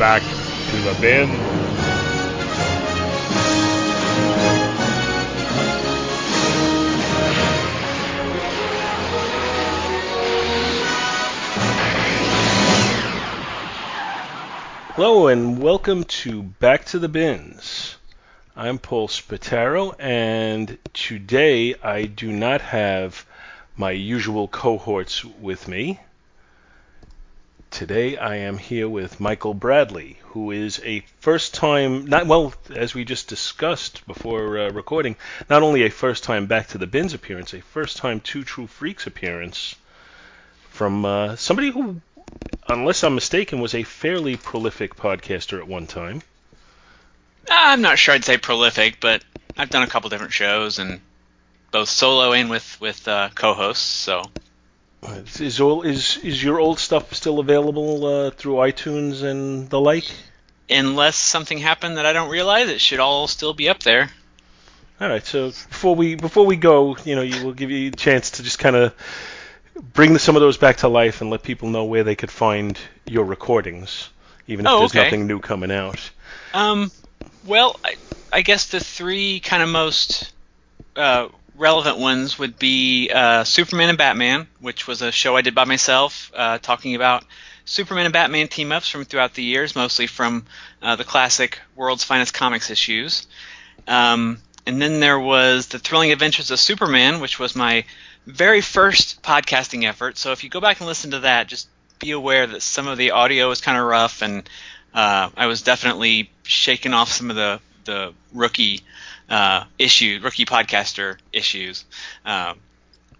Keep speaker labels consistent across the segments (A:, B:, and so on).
A: back to the bin. Hello and welcome to Back to the Bins. I'm Paul Spataro, and today I do not have my usual cohorts with me. Today I am here with Michael Bradley, who is a first time, not well, as we just discussed before uh, recording, not only a first time Back to the Bins appearance, a first time Two True Freaks appearance from uh, somebody who, unless I'm mistaken, was a fairly prolific podcaster at one time.
B: I'm not sure I'd say prolific, but I've done a couple different shows and both solo and with with uh, co-hosts. So
A: is all is is your old stuff still available uh, through iTunes and the like?
B: Unless something happened that I don't realize, it should all still be up there.
A: All right. So before we before we go, you know, you will give you a chance to just kind of bring some of those back to life and let people know where they could find your recordings, even if
B: oh,
A: there's
B: okay.
A: nothing new coming out.
B: Um. Well, I, I guess the three kind of most uh, relevant ones would be uh, Superman and Batman, which was a show I did by myself, uh, talking about Superman and Batman team ups from throughout the years, mostly from uh, the classic World's Finest Comics issues. Um, and then there was The Thrilling Adventures of Superman, which was my very first podcasting effort. So if you go back and listen to that, just be aware that some of the audio is kind of rough, and uh, I was definitely shaking off some of the the rookie uh, issue, rookie podcaster issues. Um,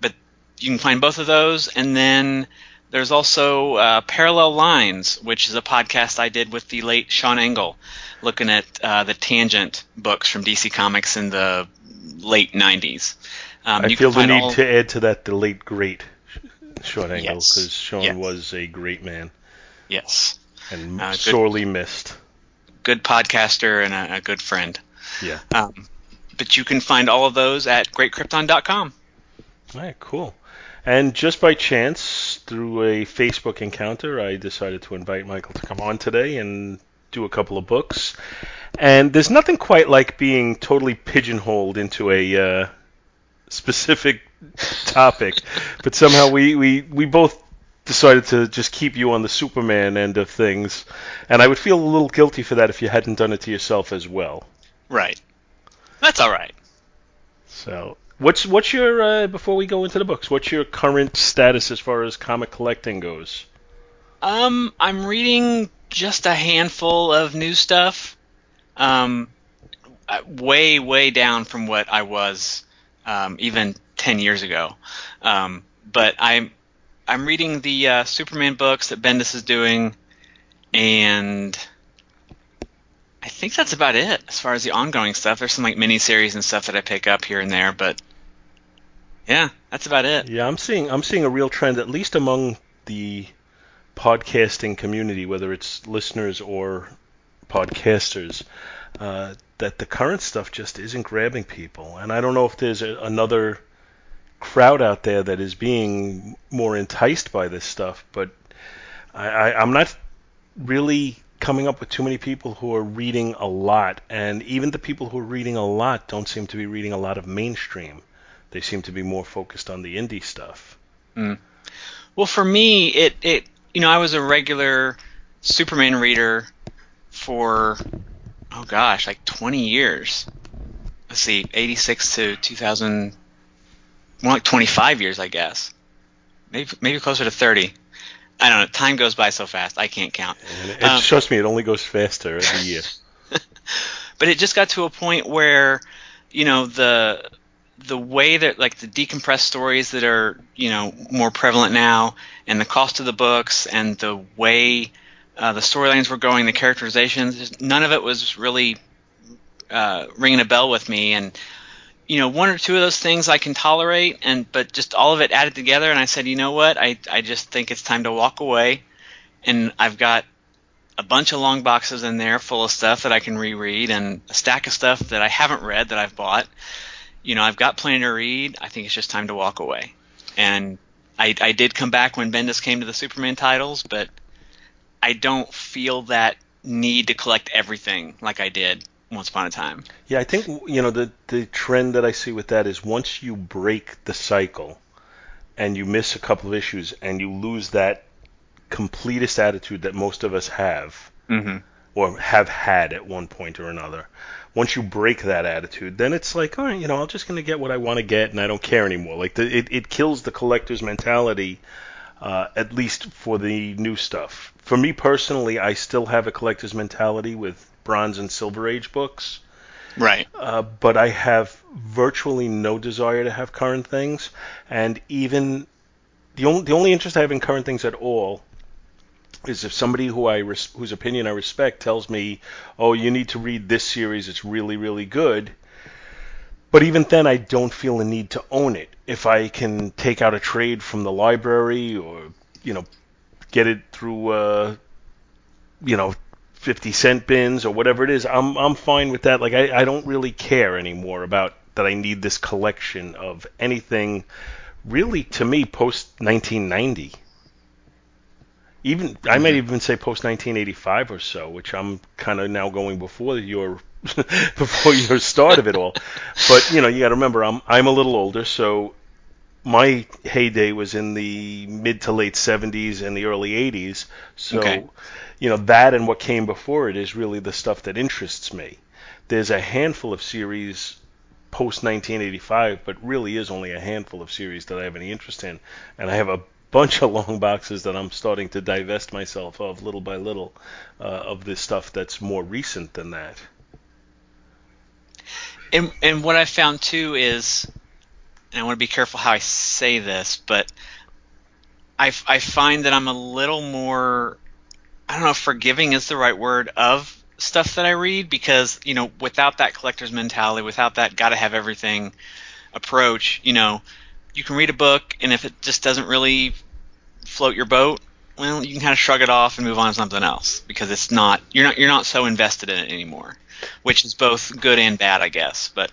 B: but you can find both of those, and then there's also uh, Parallel Lines, which is a podcast I did with the late Sean Engel, looking at uh, the Tangent books from DC Comics in the late '90s.
A: Um, I feel the need all... to add to that the late great Sean Engel because
B: yes.
A: Sean
B: yes.
A: was a great man.
B: Yes.
A: And uh, sorely missed.
B: Good podcaster and a, a good friend.
A: Yeah.
B: Um, but you can find all of those at greatkrypton.com.
A: All right, cool. And just by chance, through a Facebook encounter, I decided to invite Michael to come on today and do a couple of books. And there's nothing quite like being totally pigeonholed into a uh, specific topic, but somehow we, we, we both decided to just keep you on the Superman end of things. And I would feel a little guilty for that if you hadn't done it to yourself as well.
B: Right. That's all right.
A: So, what's what's your uh, before we go into the books? What's your current status as far as comic collecting goes?
B: Um, I'm reading just a handful of new stuff. Um, uh, way way down from what I was um, even ten years ago. Um, but I'm I'm reading the uh, Superman books that Bendis is doing, and I think that's about it as far as the ongoing stuff. There's some like mini series and stuff that I pick up here and there, but yeah, that's about it.
A: Yeah, I'm seeing I'm seeing a real trend, at least among the podcasting community, whether it's listeners or podcasters, uh, that the current stuff just isn't grabbing people. And I don't know if there's a, another crowd out there that is being more enticed by this stuff, but I, I, I'm not really coming up with too many people who are reading a lot, and even the people who are reading a lot don't seem to be reading a lot of mainstream. They seem to be more focused on the indie stuff.
B: Mm. Well, for me, it it you know I was a regular Superman reader for oh gosh, like 20 years. Let's see, 86 to 2000, more like 25 years, I guess. Maybe maybe closer to 30. I don't know. Time goes by so fast. I can't count.
A: It, um, trust me, it only goes faster every year.
B: but it just got to a point where, you know, the the way that like the decompressed stories that are you know more prevalent now, and the cost of the books, and the way uh, the storylines were going, the characterizations, none of it was really uh, ringing a bell with me. And you know, one or two of those things I can tolerate, and but just all of it added together, and I said, you know what, I I just think it's time to walk away, and I've got a bunch of long boxes in there full of stuff that I can reread, and a stack of stuff that I haven't read that I've bought. You know, I've got plenty to read. I think it's just time to walk away, and I I did come back when Bendis came to the Superman titles, but I don't feel that need to collect everything like I did once upon a time.
A: Yeah, I think you know the the trend that I see with that is once you break the cycle and you miss a couple of issues and you lose that completist attitude that most of us have
B: Mm-hmm.
A: or have had at one point or another. Once you break that attitude, then it's like, all right, you know, I'm just going to get what I want to get, and I don't care anymore. Like the, it, it kills the collector's mentality, uh, at least for the new stuff. For me personally, I still have a collector's mentality with Bronze and Silver Age books,
B: Right.
A: uh, but I have virtually no desire to have current things, and even the only the only interest I have in current things at all is if somebody who I res- whose opinion I respect tells me, "Oh, you need to read this series; it's really really good." But even then, I don't feel the need to own it. If I can take out a trade from the library, or you know, get it through, uh, you know, 50 cent bins or whatever it is, I'm I'm fine with that. Like I, I don't really care anymore about that I need this collection of anything really to me post 1990. Even I might mm-hmm. even say post 1985 or so, which I'm kind of now going before your before your start of it all. But you know, you got to remember I'm I'm a little older, so my heyday was in the mid to late 70s and the early 80s. So,
B: Okay.
A: You know, that and what came before it is really the stuff that interests me. There's a handful of series post 1985, but really is only a handful of series that I have any interest in. And I have a bunch of long boxes that I'm starting to divest myself of little by little uh, of this stuff that's more recent than that.
B: And and what I found too is, and I want to be careful how I say this, but I find that I'm a little more, I don't know if forgiving is the right word of stuff that I read because you know without that collector's mentality, without that gotta have everything approach, you know, you can read a book and if it just doesn't really float your boat, well, you can kind of shrug it off and move on to something else because it's not you're not you're not so invested in it anymore, which is both good and bad, I guess. But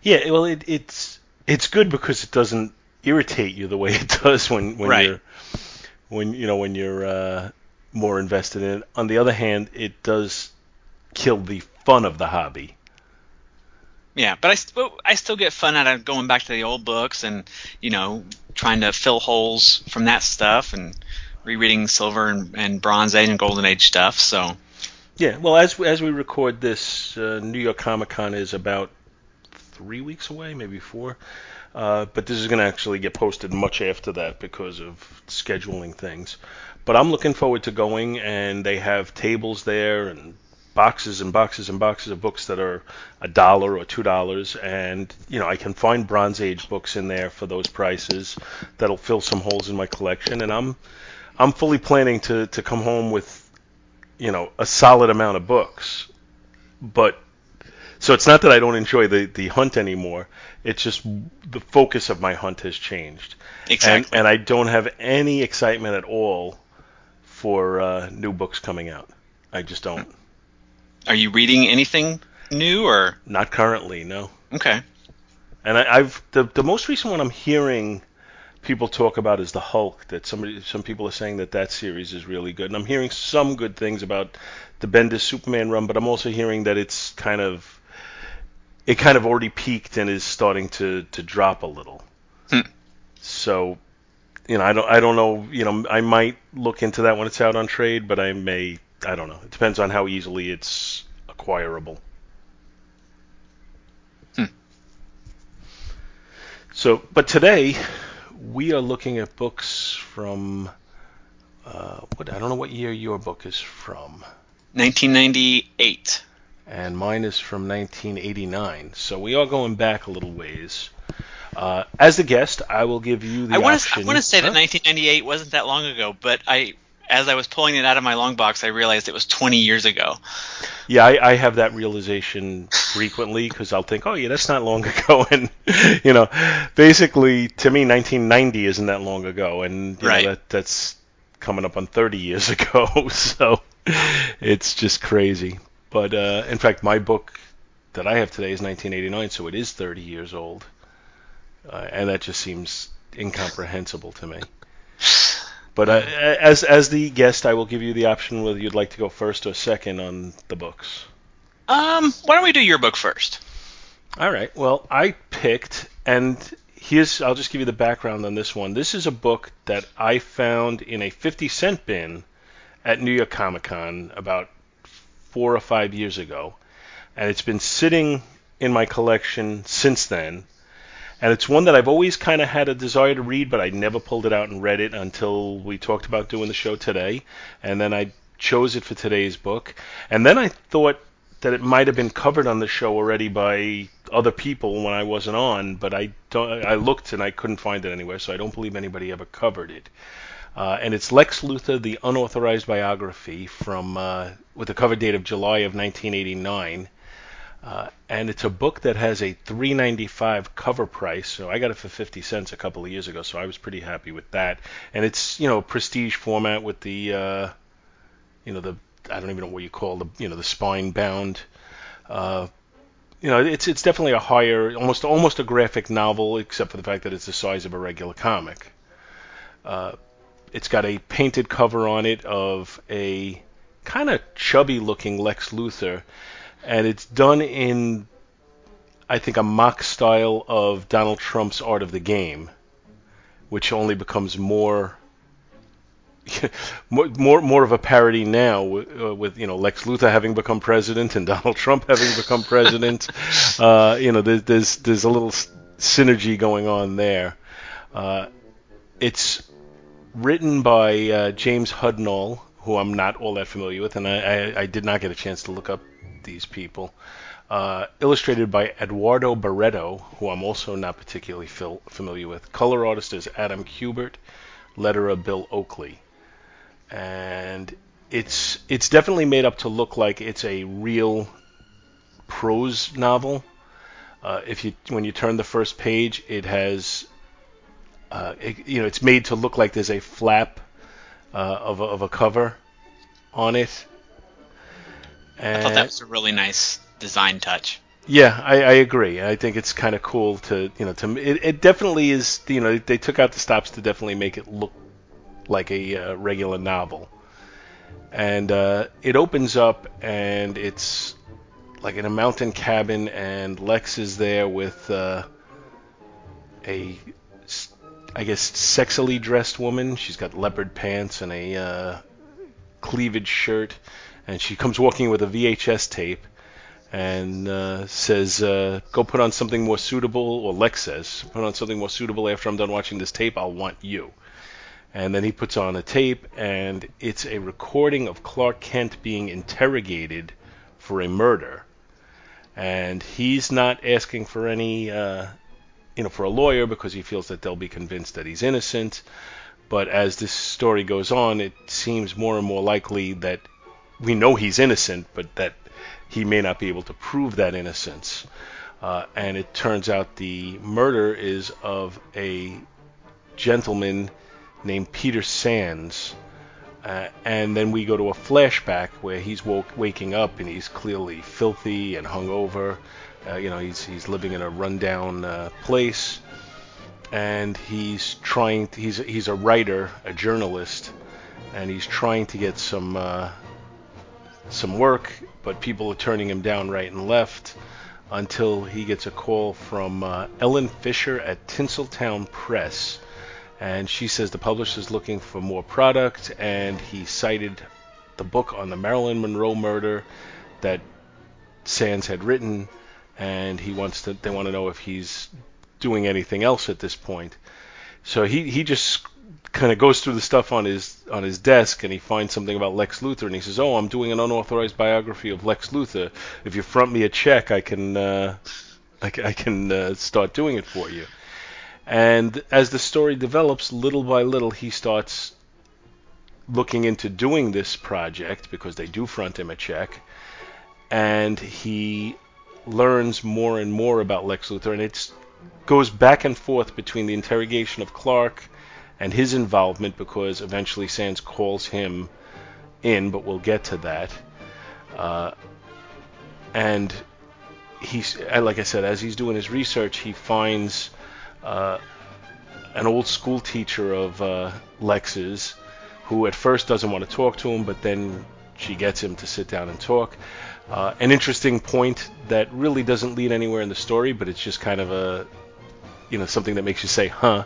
A: Yeah, well, it, it's it's good because it doesn't irritate you the way it does when when
B: Right.
A: you're when you know when you're uh, more invested in it. On the other hand, it does kill the fun of the hobby.
B: yeah, but I st- I still get fun out of going back to the old books and you know trying to fill holes from that stuff and rereading Silver and, and Bronze Age and Golden Age stuff. So
A: Yeah, well, as as we record this, uh, New York Comic Con is about three weeks away, maybe four. Uh, but this is going to actually get posted much after that because of scheduling things. But I'm looking forward to going, and they have tables there and boxes and boxes and boxes of books that are a dollar or two dollars, and you know I can find Bronze Age books in there for those prices that'll fill some holes in my collection, and I'm I'm fully planning to to come home with you know a solid amount of books, but so it's not that I don't enjoy the the hunt anymore. It's just the focus of my hunt has changed,
B: exactly.
A: and and I don't have any excitement at all for uh, new books coming out. I just don't.
B: Are you reading anything new or
A: Not currently, no.
B: okay?
A: And I, I've the the most recent one I'm hearing people talk about is the Hulk. That somebody some people are saying that that series is really good, and I'm hearing some good things about the Bendis Superman run, but I'm also hearing that it's kind of it kind of already peaked and is starting to to drop a little.
B: Hmm.
A: So, you know, I don't I don't know. You know, I might look into that when it's out on trade, but I may I don't know. It depends on how easily it's acquirable.
B: Hmm.
A: So, but today we are looking at books from uh, what I don't know what year your book is from,
B: 1998.
A: and mine is from 1989. So we are going back a little ways. Uh, as the guest, I will give you the
B: I want to
A: option.
B: I want to say that 1998 wasn't that long ago, but I as I was pulling it out of my long box, I realized it was 20 years ago.
A: Yeah, I, I have that realization frequently because I'll think, oh yeah, that's not long ago, and you know, basically to me, 1990 isn't that long ago, and you
B: Right.
A: know, that that's coming up on 30 years ago, so it's just crazy. But uh, in fact, my book that I have today is 1989, so it is 30 years old, uh, and that just seems incomprehensible to me. But uh, as as the guest, I will give you the option whether you'd like to go first or second on the books.
B: Um, why don't we do your book first?
A: All right. Well, I picked, and here's I'll just give you the background on this one. This is a book that I found in a 50 cent bin at New York Comic Con about four or five years ago, and it's been sitting in my collection since then. And it's one that I've always kind of had a desire to read, but I never pulled it out and read it until we talked about doing the show today. And then I chose it for today's book. And then I thought that it might have been covered on the show already by other people when I wasn't on, but I don't. I looked and I couldn't find it anywhere, so I don't believe anybody ever covered it. Uh, and it's Lex Luthor, the unauthorized biography from uh, with the cover date of July of 1989. Uh, and it's a book that has a 3.95 cover price. So I got it for 50 cents a couple of years ago, so I was pretty happy with that. And it's you know prestige format with the uh, you know the I don't even know what you call the you know the spine bound. Uh, you know it's it's definitely a higher almost almost a graphic novel except for the fact that it's the size of a regular comic. Uh, it's got a painted cover on it of a kind of chubby looking Lex Luthor and it's done in I think a mock style of Donald Trump's Art of the Game, which only becomes more more, more more of a parody now with, uh, with, you know Lex Luthor having become president and Donald Trump having become president. uh, you know, there's, there's there's a little synergy going on there. Uh, it's written by uh, James Hudnall, who I'm not all that familiar with, and I, I, I did not get a chance to look up these people. Uh, illustrated by Eduardo Barreto, who I'm also not particularly fil- familiar with. Color artist is Adam Kubert, letterer Bill Oakley, and it's it's definitely made up to look like it's a real prose novel. Uh, if you when you turn the first page, it has uh, it, you know it's made to look like there's a flap uh, of a, of a cover on it,
B: and I thought that was a really nice design touch.
A: Yeah, I, I agree. I think it's kind of cool to you know to it, it definitely is you know they took out the stops to definitely make it look like a uh, regular novel, and uh, it opens up and it's like in a mountain cabin and Lex is there with uh, a I guess sexily dressed woman. She's got leopard pants and a uh, cleavage shirt and she comes walking with a VHS tape and uh, says, uh, "Go put on something more suitable." Or Lex says, "Put on something more suitable after I'm done watching this tape. I'll want you." And then he puts on a tape, and it's a recording of Clark Kent being interrogated for a murder. And he's not asking for any, uh, you know, for a lawyer because he feels that they'll be convinced that he's innocent. But as this story goes on, it seems more and more likely that we know he's innocent, but that he may not be able to prove that innocence. Uh, and it turns out the murder is of a gentleman named Peter Sands. Uh, and then we go to a flashback where he's woke, waking up and he's clearly filthy and hungover. Uh, you know, he's he's living in a rundown uh, place, and he's trying. To, he's he's a writer, a journalist, and he's trying to get some uh, some work, but people are turning him down right and left until he gets a call from uh, Ellen Fisher at Tinseltown Press. And she says the publisher's looking for more product, and he cited the book on the Marilyn Monroe murder that Sands had written, and he wants to. They want to know if he's doing anything else at this point. So he he just kind of goes through the stuff on his on his desk and he finds something about Lex Luthor and he says, "Oh, I'm doing an unauthorized biography of Lex Luthor. If you front me a check, I can uh, I, I, can uh, start doing it for you." And as the story develops, little by little, he starts looking into doing this project because they do front him a check, and he learns more and more about Lex Luthor, and it goes back and forth between the interrogation of Clark and his involvement because eventually Sands calls him in, but we'll get to that. Uh, and he's, like I said, as he's doing his research, he finds uh, an old school teacher of uh, Lex's who at first doesn't want to talk to him, but then she gets him to sit down and talk. Uh, an interesting point that really doesn't lead anywhere in the story, but it's just kind of a, you know, something that makes you say, huh,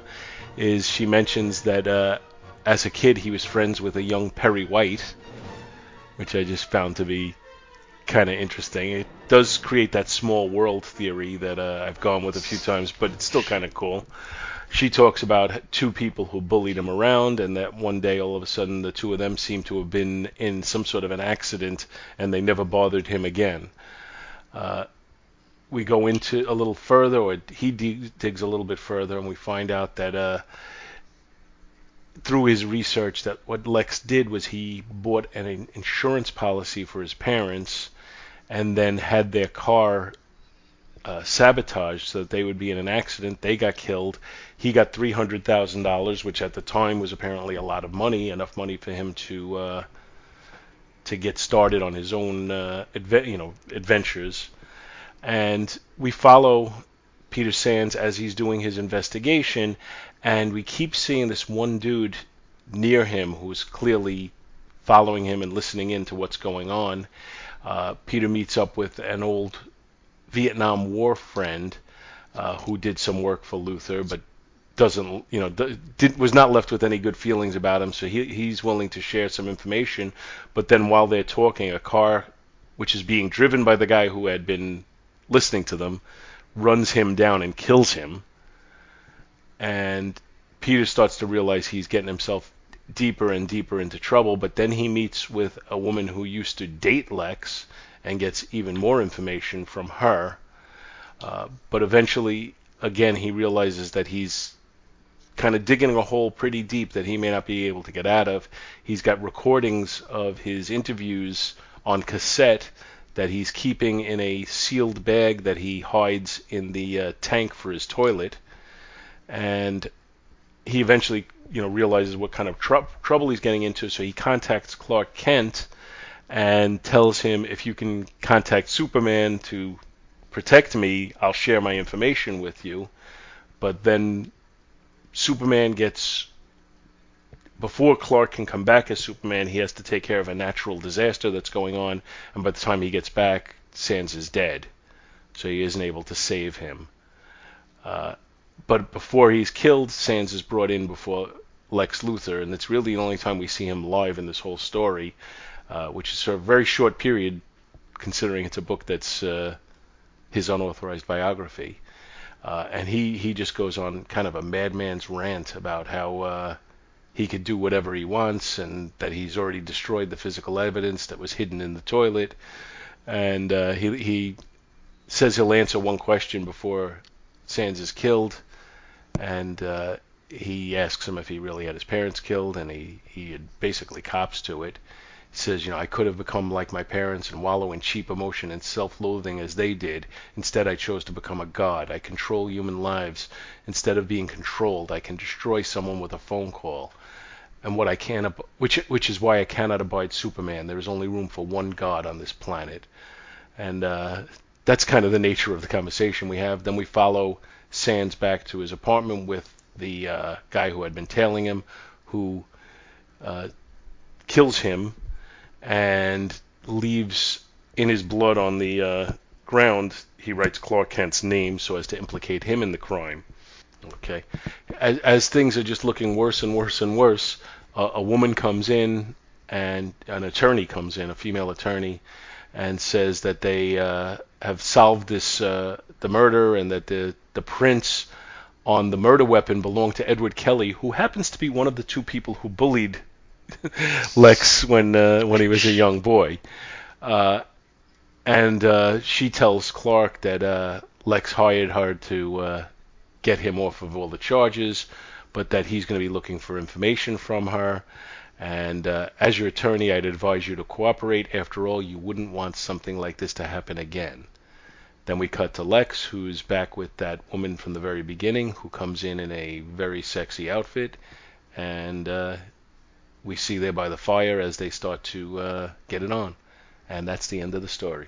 A: is she mentions that uh, as a kid he was friends with a young Perry White, which I just found to be kind of interesting. It does create that small world theory that uh, I've gone with a few times, but it's still kind of cool. She talks about two people who bullied him around, and that one day all of a sudden the two of them seem to have been in some sort of an accident, and they never bothered him again. Uh, we go into a little further, or he digs a little bit further, and we find out that uh, through his research that what Lex did was he bought an insurance policy for his parents and then had their car uh, sabotaged so that they would be in an accident. They got killed. He got three hundred thousand dollars, which at the time was apparently a lot of money, enough money for him to uh, to get started on his own uh, adve- you know adventures. And we follow Peter Sands as he's doing his investigation, and we keep seeing this one dude near him who's clearly following him and listening in to what's going on. Uh, Peter meets up with an old Vietnam War friend uh, who did some work for Luthor, but doesn't, you know, did, was not left with any good feelings about him. So he, he's willing to share some information. But then while they're talking, a car, which is being driven by the guy who had been listening to them, runs him down and kills him. And Peter starts to realize he's getting himself deeper and deeper into trouble. But then he meets with a woman who used to date Lex and gets even more information from her. Uh, but eventually, again, he realizes that he's kind of digging a hole pretty deep that he may not be able to get out of. He's got recordings of his interviews on cassette that he's keeping in a sealed bag that he hides in the uh, tank for his toilet. And he eventually, you know, realizes what kind of tr- trouble he's getting into, so he contacts Clark Kent and tells him if you can contact Superman to protect me, I'll share my information with you. But then Superman gets before Clark can come back as Superman, he has to take care of a natural disaster that's going on, and by the time he gets back, Sands is dead, so he isn't able to save him. Uh, but before he's killed, Sands is brought in before Lex Luthor, and it's really the only time we see him live in this whole story, uh, which is a very short period, considering it's a book that's uh, his unauthorized biography. Uh, and he, he just goes on kind of a madman's rant about how uh, he could do whatever he wants and that he's already destroyed the physical evidence that was hidden in the toilet. And uh, he, he says he'll answer one question before Sands is killed, and he asks him if he really had his parents killed, and he he basically cops to it. Says, you know, I could have become like my parents and wallow in cheap emotion and self-loathing as they did. Instead, I chose to become a god. I control human lives. Instead of being controlled, I can destroy someone with a phone call. And what I can, ab- which which is why I cannot abide Superman. There is only room for one god on this planet, and uh, that's kind of the nature of the conversation we have. Then we follow Sands back to his apartment with the uh, guy who had been tailing him, who uh, kills him and leaves in his blood on the uh, ground. He writes Clark Kent's name so as to implicate him in the crime. Okay, as, as things are just looking worse and worse and worse, a woman comes in and an attorney comes in, a female attorney, and says that they uh, have solved this uh, the murder and that the the prints on the murder weapon belonged to Edward Kelly, who happens to be one of the two people who bullied Lex when uh, when he was a young boy. Uh, and uh, she tells Clark that uh, Lex hired her to uh, get him off of all the charges, but that he's going to be looking for information from her. And uh, as your attorney, I'd advise you to cooperate. After all, you wouldn't want something like this to happen again. Then we cut to Lex, who's back with that woman from the very beginning, who comes in in a very sexy outfit, and we see there by the fire as they start to uh, get it on, and that's the end of the story.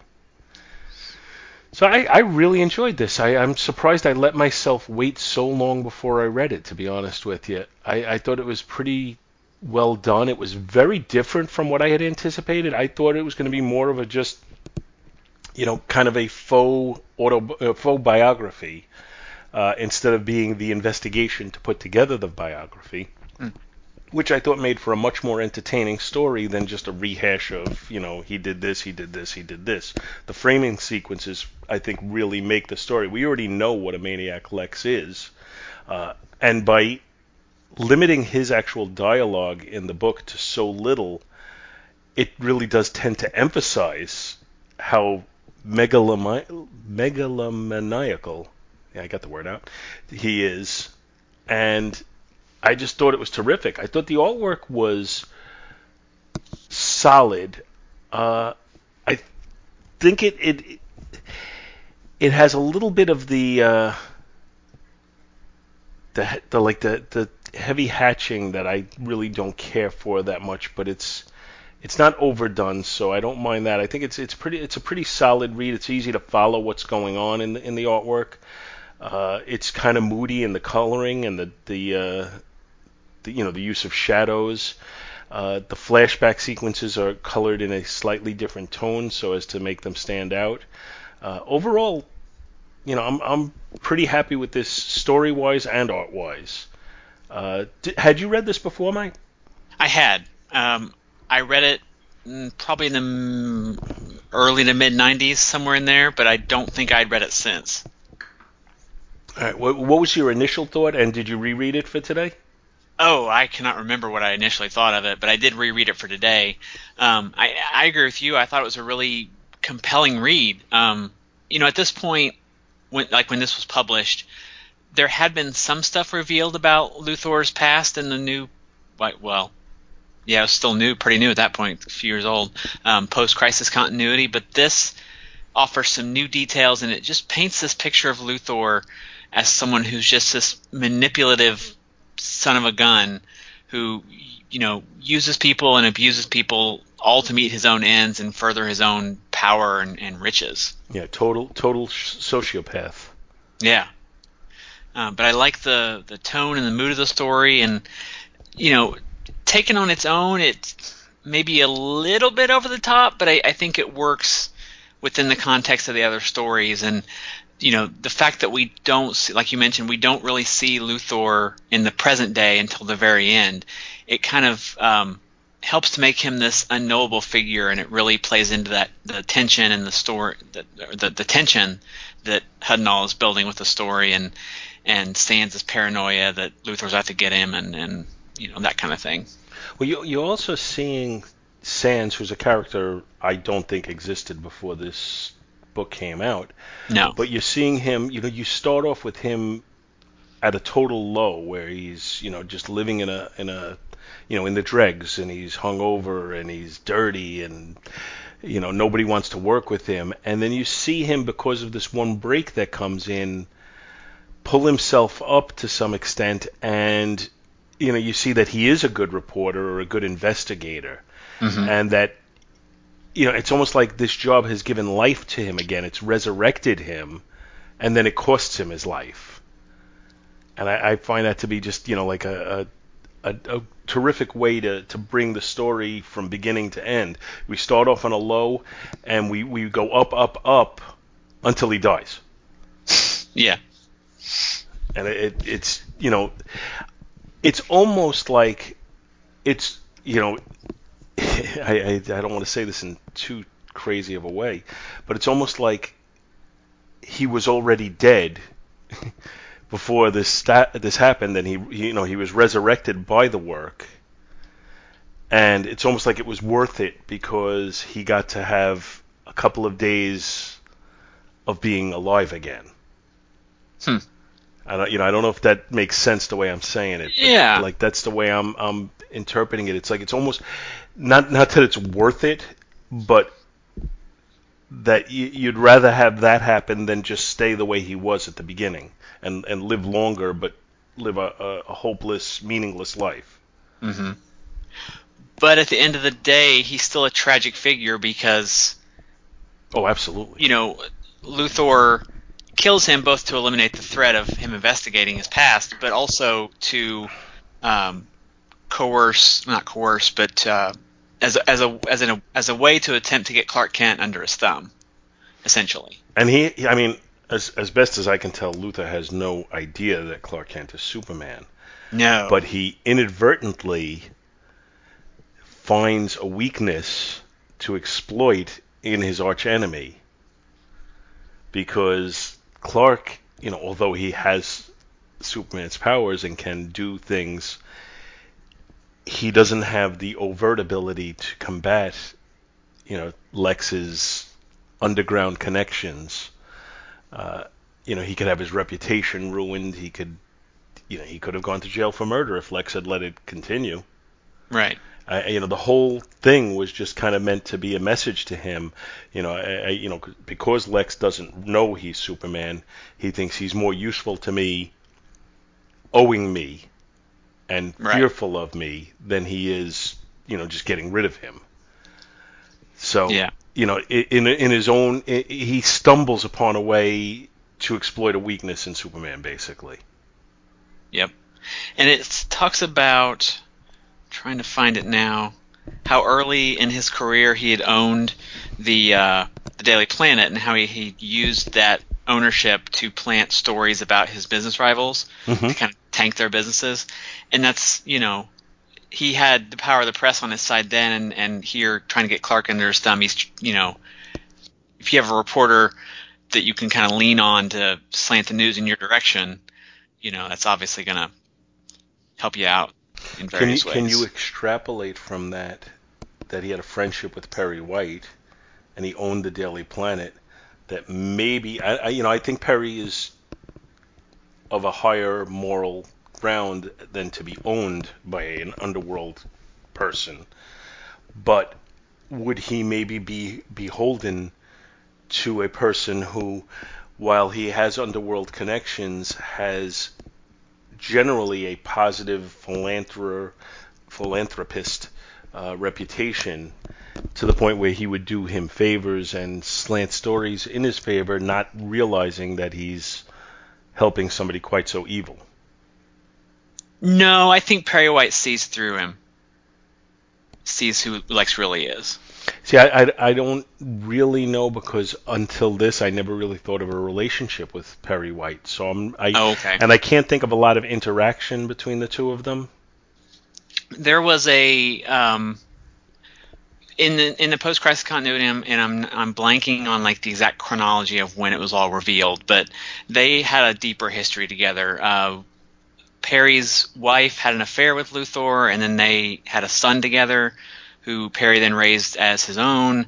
A: So I, I really enjoyed this. I, I'm surprised I let myself wait so long before I read it. To be honest with you, I, I thought it was pretty well done. It was very different from what I had anticipated. I thought it was going to be more of a just, you know, kind of a faux auto uh, faux biography uh, instead of being the investigation to put together the biography. Mm. Which I thought made for a much more entertaining story than just a rehash of, you know, he did this, he did this, he did this. The framing sequences, I think, really make the story. We already know what a Maniac Lex is. Uh, and by limiting his actual dialogue in the book to so little, it really does tend to emphasize how megalomaniacal, yeah, I got the word out, he is. And I just thought it was terrific. I thought the artwork was solid. Uh, I think it, it it has a little bit of the uh, the, the like the, the heavy hatching that I really don't care for that much, but it's it's not overdone, so I don't mind that. I think it's it's pretty it's a pretty solid read. It's easy to follow what's going on in the, in the artwork. Uh, it's kind of moody in the coloring and the the, uh, the you know the use of shadows. Uh, the flashback sequences are colored in a slightly different tone so as to make them stand out. Uh, overall, you know, I'm I'm pretty happy with this story wise and art wise. Uh, did, had you read this before, Mike?
B: I had. Um, I read it probably in the early to mid '90s, somewhere in there, but I don't think I'd read it since.
A: All right. What, what was your initial thought, and did you reread it for today?
B: Oh, I cannot remember what I initially thought of it, but I did reread it for today. Um, I, I agree with you. I thought it was a really compelling read. Um, you know, at this point, when like when this was published, there had been some stuff revealed about Luthor's past in the new, well, yeah, it was still new, pretty new at that point, a few years old, um, post-crisis continuity. But this offers some new details, and it just paints this picture of Luthor as someone who's just this manipulative son of a gun who, you know, uses people and abuses people all to meet his own ends and further his own power and, and riches.
A: Yeah, total total sociopath.
B: Yeah. Uh, but I like the the tone and the mood of the story, and you know, taken on its own, it's maybe a little bit over the top, but I, I think it works within the context of the other stories. And you know, the fact that we don't see, like you mentioned, we don't really see Luthor in the present day until the very end. It kind of um, helps to make him this unknowable figure, and it really plays into that the tension and the story, the, the, the tension that Hudnall is building with the story, and and Sands' paranoia that Luthor's out to get him, and and you know that kind of thing.
A: Well, you, you're also seeing Sands, who's a character I don't think existed before this book came out.
B: No.
A: But you're seeing him. You know, you start off with him at a total low, where he's you know just living in a in a you know in the dregs, and he's hungover, and he's dirty, and you know nobody wants to work with him. And then you see him because of this one break that comes in pull himself up to some extent and you know you see that he is a good reporter or a good investigator mm-hmm. and that you know it's almost like this job has given life to him again. It's resurrected him and then it costs him his life. And I, I find that to be just you know like a, a, a, a terrific way to, to bring the story from beginning to end. We start off on a low and we, we go up up up until he dies.
B: Yeah.
A: And it, it's you know, it's almost like it's you know, I, I I don't want to say this in too crazy of a way, but it's almost like he was already dead before this this happened, and he, he you know he was resurrected by the work, and it's almost like it was worth it because he got to have a couple of days of being alive again.
B: Hmm.
A: I don't, you know, I don't know if that makes sense the way I'm saying it.
B: yeah.
A: Like that's the way I'm I'm interpreting it. It's like it's almost not not that it's worth it, but that you'd rather have that happen than just stay the way he was at the beginning and and live longer, but live a, a, a hopeless, meaningless life.
B: Mm-hmm. But at the end of the day, he's still a tragic figure because.
A: Oh, absolutely.
B: You know, Luthor kills him both to eliminate the threat of him investigating his past, but also to um, coerce, not coerce, but uh, as a, as a as a as a way to attempt to get Clark Kent under his thumb, essentially.
A: And he, I mean, as as best as I can tell, Luthor has no idea that Clark Kent is Superman.
B: No.
A: But he inadvertently finds a weakness to exploit in his archenemy because Clark, you know, although he has Superman's powers and can do things, he doesn't have the overt ability to combat, you know, Lex's underground connections. Uh, you know, he could have his reputation ruined. He could, you know, he could have gone to jail for murder if Lex had let it continue.
B: Right.
A: I, you know, the whole thing was just kind of meant to be a message to him. You know, I, I, you know, because Lex doesn't know he's Superman, he thinks he's more useful to me, owing me, and
B: Right.
A: fearful of me than he is, you know, just getting rid of him. So,
B: Yeah.
A: you know, in in his own, he stumbles upon a way to exploit a weakness in Superman, basically.
B: Yep. And it talks about trying to find it now. How early in his career he had owned the uh, the Daily Planet, and how he, he used that ownership to plant stories about his business rivals
A: Mhm.
B: to kind of tank their businesses. And that's you know he had the power of the press on his side then, and, and here trying to get Clark under his thumb. He's you know if you have a reporter that you can kind of lean on to slant the news in your direction, you know that's obviously going to help you out in
A: Can you,
B: ways.
A: can you extrapolate from that that he had a friendship with Perry White and he owned the Daily Planet? That maybe I, I you know I think Perry is of a higher moral ground than to be owned by an underworld person, but would he maybe be beholden to a person who, while he has underworld connections, has generally a positive philanthrop- philanthropist uh, reputation to the point where he would do him favors and slant stories in his favor, not realizing that he's helping somebody quite so evil.
B: No, I think Perry White sees through him. Sees who Lex really is.
A: See, I, I, I don't really know because until this, I never really thought of a relationship with Perry White. So I'm, I,
B: Oh, okay.
A: and I can't think of a lot of interaction between the two of them.
B: There was a um, in the in the post crisis continuity, and I'm I'm blanking on like the exact chronology of when it was all revealed, but they had a deeper history together. Uh, Perry's wife had an affair with Luthor, and then they had a son together, who Perry then raised as his own.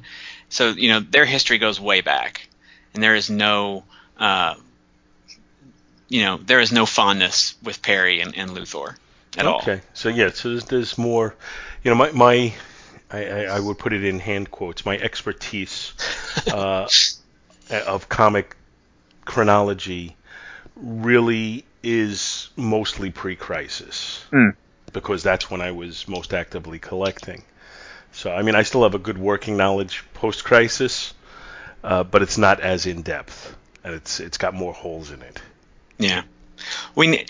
B: So you know their history goes way back, and there is no, uh, you know, there is no fondness with Perry and, and Luthor at all.
A: Okay, so yeah, so there's, there's more. You know, my my I, I, I would put it in hand quotes. My expertise uh, of comic chronology really is mostly pre-crisis
B: Mm.
A: because that's when I was most actively collecting. So I mean, I still have a good working knowledge post-crisis, uh, but it's not as in depth, and it's it's got more holes in it.
B: Yeah. We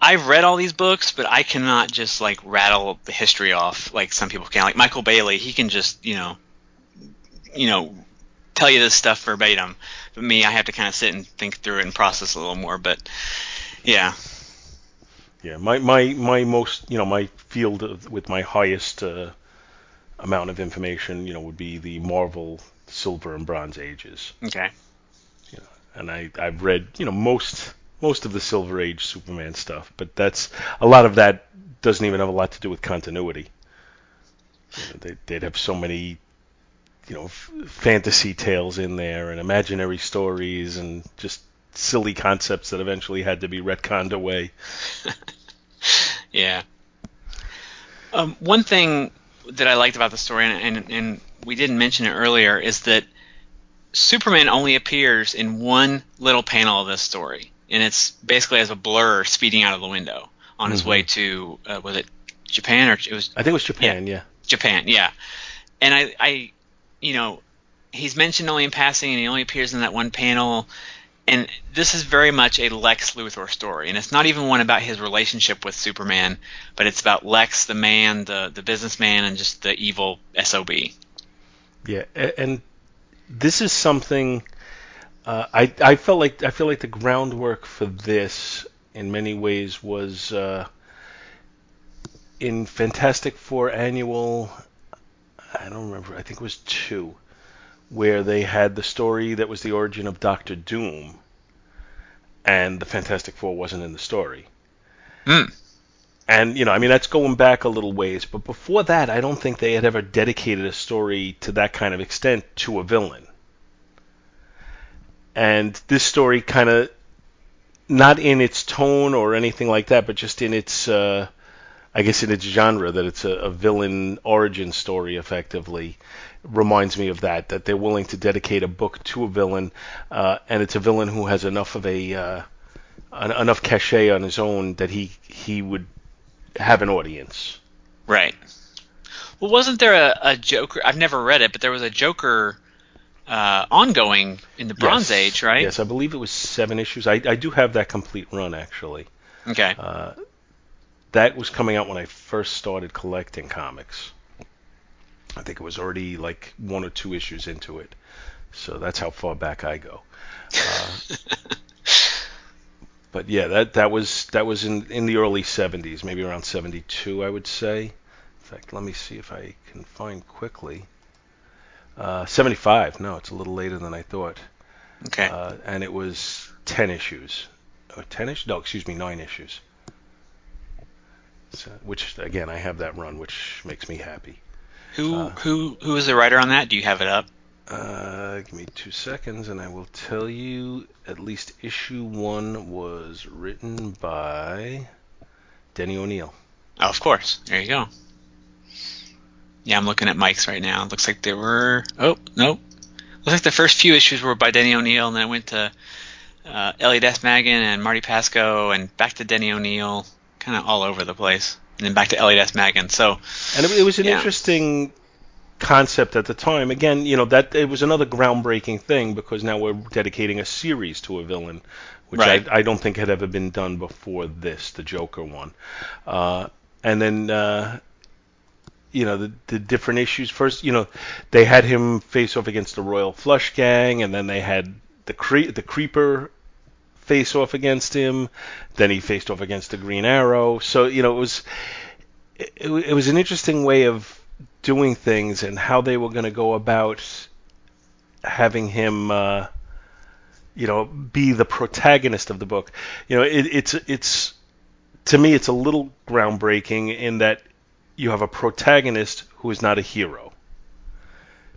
B: I've read all these books, but I cannot just like rattle the history off like some people can. Like Michael Bailey, he can just, you know, you know, tell you this stuff verbatim. But me, I have to kind of sit and think through it and process a little more, but yeah.
A: Yeah, my my my most you know my field of, with my highest uh, amount of information you know would be the Marvel Silver and Bronze Ages,
B: Okay.
A: You know, and I I've read you know most most of the Silver Age Superman stuff, but that's a lot of that doesn't even have a lot to do with continuity. You know, they, they'd have so many you know f- fantasy tales in there and imaginary stories and just silly concepts that eventually had to be retconned away.
B: Yeah. Um, one thing that I liked about the story, and, and, and we didn't mention it earlier, is that Superman only appears in one little panel of this story, and it's basically as a blur speeding out of the window on his
A: Mhm.
B: way to uh, was it Japan or it was
A: I think it was Japan, yeah.
B: Japan, yeah. And I, I, you know, he's mentioned only in passing, and he only appears in that one panel. And this is very much a Lex Luthor story, and it's not even one about his relationship with Superman, but it's about Lex, the man, the the businessman, and just the evil sob.
A: Yeah, and this is something uh, I I felt like I feel like the groundwork for this in many ways was uh, in Fantastic Four annual. I don't remember. I think it was two, where they had the story that was the origin of Doctor Doom, and the Fantastic Four wasn't in the story.
B: Hmm.
A: And you know, I mean, that's going back a little ways, but before that, I don't think they had ever dedicated a story to that kind of extent to a villain. And this story kind of, not in its tone or anything like that, but just in its, uh, I guess, in its genre, that it's a, a villain origin story, effectively, reminds me of that. That they're willing to dedicate a book to a villain, uh, and it's a villain who has enough of a uh, enough cachet on his own that he he would have an audience.
B: Right. Well, wasn't there a, a Joker? I've never read it, but there was a Joker uh, ongoing in the Bronze
A: yes.
B: Age, right?
A: Yes, I believe it was seven issues. I, I do have that complete run actually.
B: Okay.
A: Uh, that was coming out when I first started collecting comics. I think it was already like one or two issues into it, so that's how far back I go. Uh, but yeah, that that was that was in in the early 70s, maybe around 72, I would say. In fact, let me see if I can find quickly. Uh, 75. No, it's a little later than I thought.
B: okay.
A: Uh, and it was 10 issues. Oh, 10 issues? No, excuse me, 9 issues. So, which, again, I have that run, which makes me happy.
B: Who
A: uh,
B: who who was the writer on that? Do you have it up?
A: Uh, give me two seconds, and I will tell you. At least issue one was written by Denny O'Neill.
B: Oh, of course. There you go. Yeah, I'm looking at Mike's right now. It looks like there were. Oh, nope. Looks like the first few issues were by Denny O'Neill, and then it went to uh, Elliot S. Maggin and Marty Pasko, and back to Denny O'Neill. kind of all over the place, and then back to Elliot S. Maggin. So,
A: And it, it was an
B: Yeah.
A: interesting concept at the time. Again, you know that it was another groundbreaking thing because now we're dedicating a series to a villain, which
B: Right.
A: I, I don't think had ever been done before this, the Joker one. Uh, and then uh, you know the, the different issues. First, you know they had him face off against the Royal Flush Gang, and then they had the cre- the Creeper face off against him. Then he faced off against the Green Arrow. So you know it was it, it was an interesting way of doing things and how they were going to go about having him uh, you know be the protagonist of the book you know it, it's it's to me it's a little groundbreaking in that you have a protagonist who is not a hero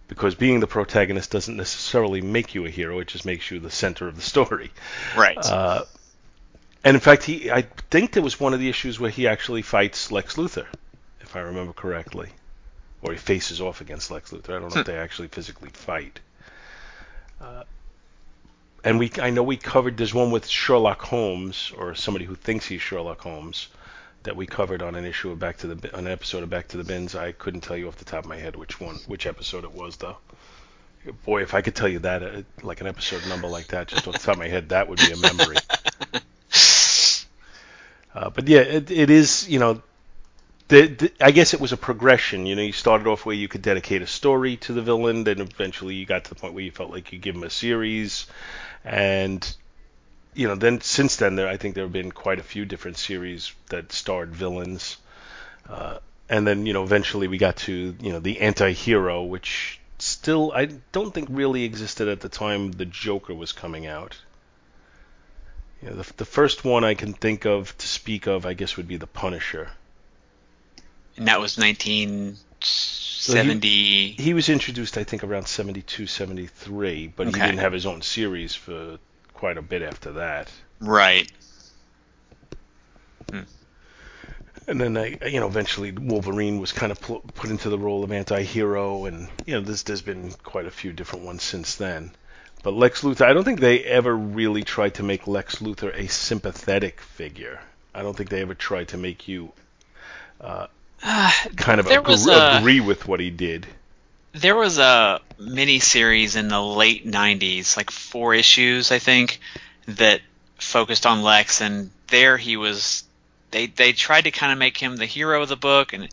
A: because being the protagonist doesn't necessarily make you a hero it just makes you the center of the story
B: right.
A: uh, and in fact, he I think there was one of the issues where he actually fights Lex Luthor, if I remember correctly, or he faces off against Lex Luthor. I don't know if they actually physically fight. Uh, and we, I know we covered. There's one with Sherlock Holmes, or somebody who thinks he's Sherlock Holmes, that we covered on an issue of Back to the an episode of Back to the Bins. I couldn't tell you off the top of my head which one, which episode it was, though. Boy, if I could tell you that, uh, like an episode number like that, just off the top of my head, that would be a memory. Uh, but yeah, it, it is. You know, the, the, I guess it was a progression. You know, you started off where you could dedicate a story to the villain, then eventually you got to the point where you felt like you give him a series, and you know, then since then there I think there have been quite a few different series that starred villains. Uh, and then you know eventually we got to you know the anti-hero which still I don't think really existed at the time the Joker was coming out. You know, the, the first one I can think of to speak of, I guess, would be the Punisher.
B: and that was 1970.
A: He was introduced, I think, around 72, 73, but
B: Okay.
A: he didn't have his own series for quite a bit after that.
B: right.
A: And then, I, you know, eventually Wolverine was kind of pl- put into the role of anti-hero, and you know, there's there's been quite a few different ones since then. But Lex Luthor, I don't think they ever really tried to make Lex Luthor a sympathetic figure. I don't think they ever tried to make you uh,
B: Uh,
A: kind of agree,
B: a-
A: agree with what he did.
B: There was a mini series in the late '90s, like four issues, I think, that focused on Lex, and there he was. They they tried to kind of make him the hero of the book, and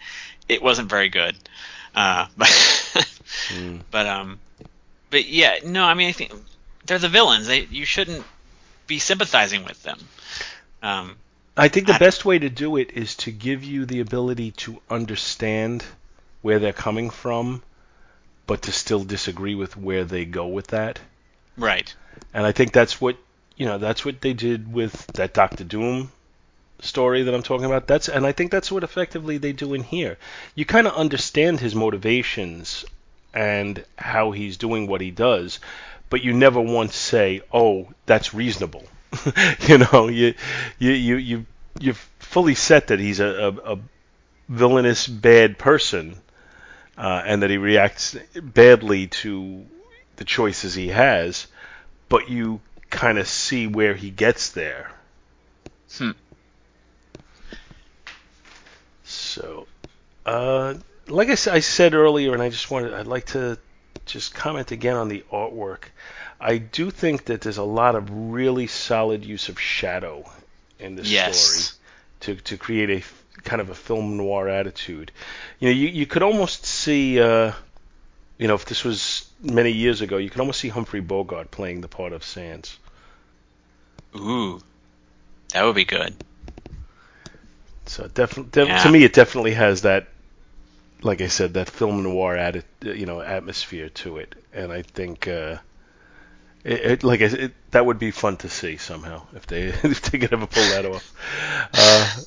B: it wasn't very good. Uh, but mm. but um, but yeah, no, I mean I think they're the villains. They you shouldn't be sympathizing with them. Um,
A: I think the I, best way to do it is to give you the ability to understand where they're coming from, but to still disagree with where they go with that.
B: Right.
A: And I think that's what you know that's what they did with that Doctor Doom story that I'm talking about. That's and I think that's what effectively they do in here. You kind of understand his motivations and how he's doing what he does, but you never once say, "Oh, that's reasonable." you know, you you you you you're fully set that he's a, a, a villainous bad person, uh, and that he reacts badly to the choices he has, but you kind of see where he gets there.
B: Hmm.
A: So, uh, like I, I said earlier, and I just wanted, I'd like to just comment again on the artwork. I do think that there's a lot of really solid use of shadow in this yes. story to to create a kind of a film noir attitude. You know, you you could almost see, uh, you know, if this was many years ago, you could almost see Humphrey Bogart playing the part of Sands.
B: Ooh, that would be good.
A: So definitely, def- yeah. to me, it definitely has that, like I said, that film noir added, you know, atmosphere to it, and I think. Uh, it, it, like it, that would be fun to see somehow if they if they could ever pull that off. Uh,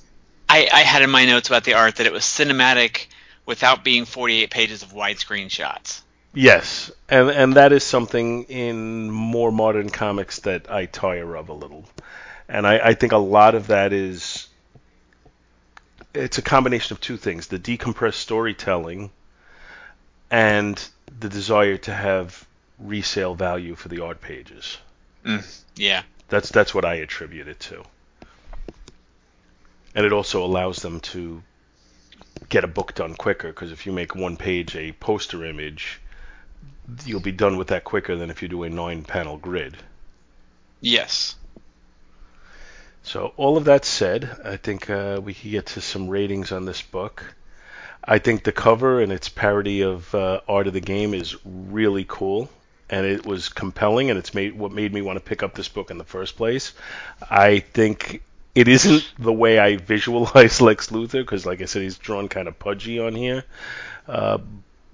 B: I, I had in my notes about the art that it was cinematic without being 48 pages of widescreen shots.
A: Yes, and and that is something in more modern comics that I tire of a little, and I, I think a lot of that is it's a combination of two things: the decompressed storytelling and the desire to have resale value for the art pages.
B: Mm, yeah.
A: That's that's what I attribute it to. And it also allows them to get a book done quicker because if you make one page a poster image, you'll be done with that quicker than if you do a nine panel grid.
B: Yes.
A: So all of that said, I think uh, we can get to some ratings on this book. I think the cover and its parody of uh, Art of the Game is really cool and it was compelling, and it's made what made me want to pick up this book in the first place. I think it isn't the way I visualize Lex Luthor because, like I said, he's drawn kind of pudgy on here. Uh,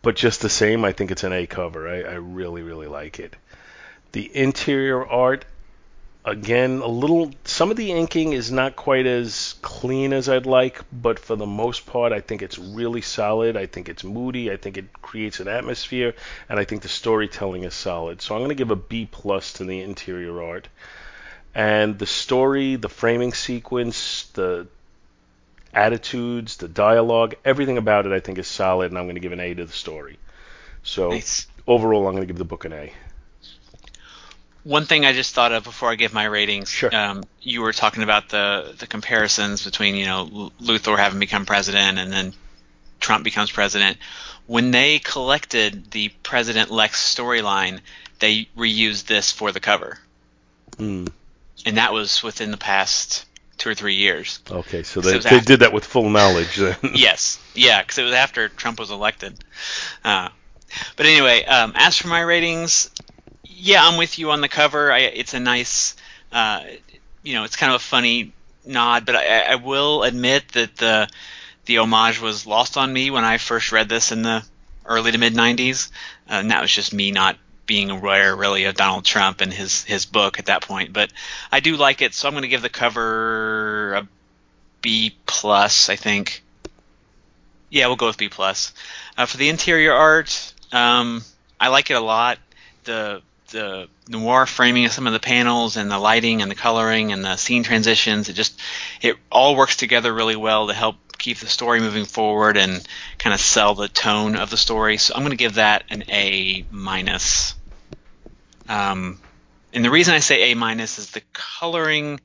A: but just the same, I think it's an A cover. I, I really, really like it. The interior art again, a little. Some of the inking is not quite as clean as I'd like, but for the most part, I think it's really solid. I think it's moody. I think it creates an atmosphere, and I think the storytelling is solid. So I'm going to give a B plus to the interior art. And the story, the framing sequence, the attitudes, the dialogue, everything about it, I think is solid, and I'm going to give an A to the story. So nice. overall, I'm going to give the book an A.
B: One thing I just thought of before I give my ratings.
A: Sure.
B: Um, you were talking about the the comparisons between you know Luthor having become president and then Trump becomes president. When they collected the President Lex storyline, they reused this for the cover.
A: Mm.
B: And that was within the past two or three years.
A: Okay, so they, they did that with full knowledge then.
B: yes, yeah, because it was after Trump was elected. Uh, but anyway, um, as for my ratings, yeah, I'm with you on the cover. I, it's a nice, uh, you know, it's kind of a funny nod, but I, I will admit that the the homage was lost on me when I first read this in the early to mid '90s, uh, and that was just me not being aware really of Donald Trump and his his book at that point. But I do like it, so I'm going to give the cover a B plus, I think. Yeah, we'll go with B plus. Uh, for the interior art, um, I like it a lot. The the noir framing of some of the panels and the lighting and the coloring and the scene transitions. It just it all works together really well to help keep the story moving forward and kind of sell the tone of the story. So I'm going to give that an A minus. Um, and the reason I say A minus is the coloring.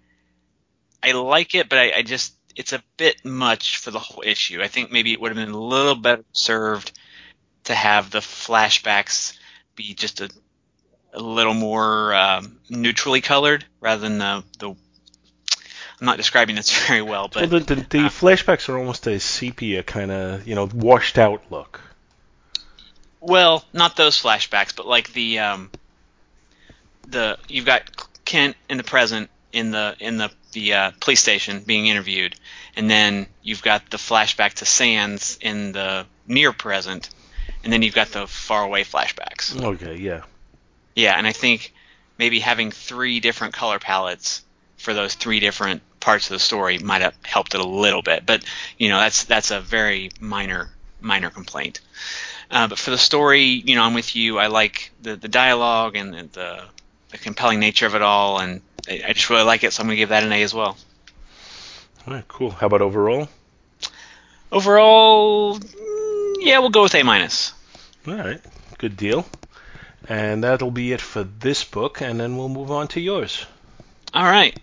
B: I like it, but I, I just it's a bit much for the whole issue. I think maybe it would have been a little better served to have the flashbacks be just a, a little more um, neutrally colored rather than the, the I'm not describing this very well, but
A: well, the, the, the uh, flashbacks are almost a sepia kind of, you know, washed out look.
B: Well, not those flashbacks, but like the um, the you've got Kent in the present in the in the the uh, police station being interviewed, and then you've got the flashback to Sands in the near present, and then you've got the far away flashbacks.
A: Okay, yeah.
B: Yeah, and I think maybe having three different color palettes for those three different parts of the story might have helped it a little bit, but you know that's that's a very minor minor complaint. Uh, but for the story, you know, I'm with you. I like the the dialogue and the, the, the compelling nature of it all, and I, I just really like it, so I'm gonna give that an A as well.
A: All right, cool. How about overall?
B: Overall, mm, yeah, we'll go with A minus.
A: All right, good deal. And that'll be it for this book, and then we'll move on to yours.
B: All right.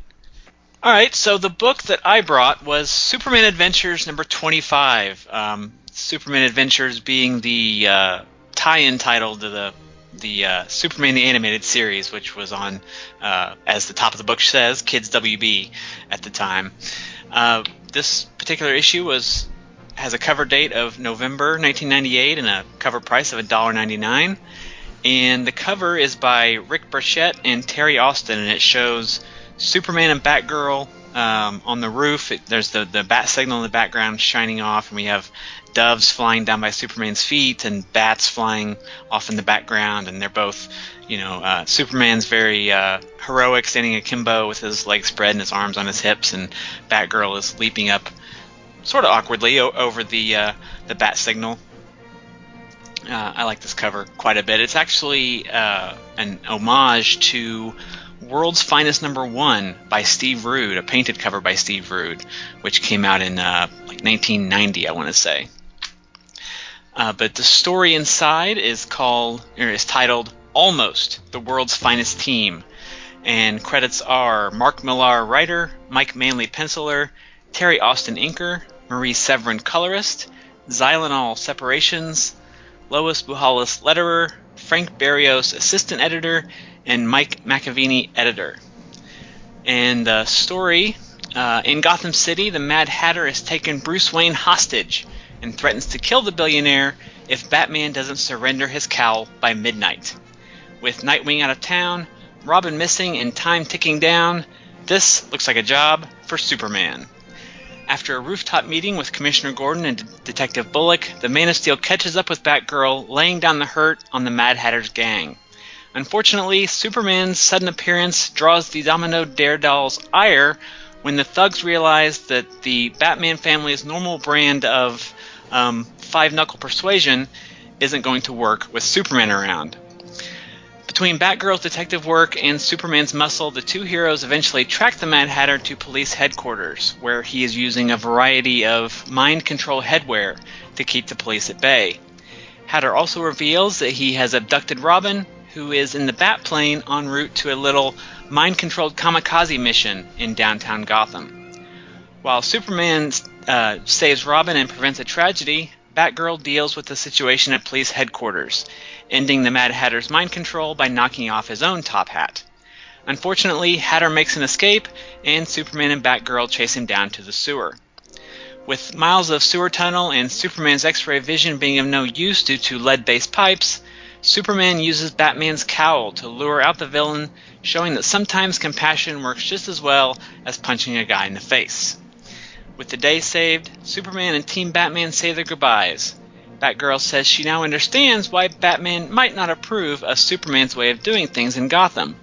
B: All right, so the book that I brought was Superman Adventures number 25. Um, Superman Adventures being the uh, tie-in title to the the uh, Superman the Animated Series, which was on, uh, as the top of the book says, Kids WB at the time. Uh, this particular issue was has a cover date of November 1998 and a cover price of $1.99. And the cover is by Rick Burchett and Terry Austin, and it shows Superman and Batgirl um, on the roof. It, there's the, the bat signal in the background shining off, and we have doves flying down by Superman's feet and bats flying off in the background, and they're both, you know, uh, Superman's very uh, heroic, standing akimbo with his legs spread and his arms on his hips, and Batgirl is leaping up, sort of awkwardly, o- over the uh, the bat signal. Uh, I like this cover quite a bit. It's actually uh, an homage to World's Finest Number One by Steve Rude, a painted cover by Steve Rude, which came out in uh, like 1990, I want to say. Uh, but the story inside is called or is titled Almost the World's Finest Team, and credits are Mark Millar writer, Mike Manley penciler, Terry Austin inker, Marie Severin colorist, Zylonol separations, Lois Buhalis letterer, Frank Berrios assistant editor, and Mike McAvennie, editor. And the story uh, in Gotham City, the Mad Hatter has taken Bruce Wayne hostage and threatens to kill the billionaire if Batman doesn't surrender his cowl by midnight. With Nightwing out of town, Robin missing, and time ticking down, this looks like a job for Superman. After a rooftop meeting with Commissioner Gordon and D- Detective Bullock, the Man of Steel catches up with Batgirl, laying down the hurt on the Mad Hatter's gang. Unfortunately, Superman's sudden appearance draws the Domino Daredevil's ire when the thugs realize that the Batman family's normal brand of um, five knuckle persuasion isn't going to work with Superman around. Between Batgirl's detective work and Superman's muscle, the two heroes eventually track the Mad Hatter to police headquarters, where he is using a variety of mind control headwear to keep the police at bay. Hatter also reveals that he has abducted Robin who is in the Batplane en route to a little mind controlled kamikaze mission in downtown Gotham. While Superman uh, saves Robin and prevents a tragedy, Batgirl deals with the situation at police headquarters, ending the Mad Hatter's mind control by knocking off his own top hat. Unfortunately, Hatter makes an escape, and Superman and Batgirl chase him down to the sewer. With miles of sewer tunnel and Superman's X ray vision being of no use due to lead based pipes, Superman uses Batman's cowl to lure out the villain, showing that sometimes compassion works just as well as punching a guy in the face. With the day saved, Superman and Team Batman say their goodbyes. Batgirl says she now understands why Batman might not approve of Superman's way of doing things in Gotham.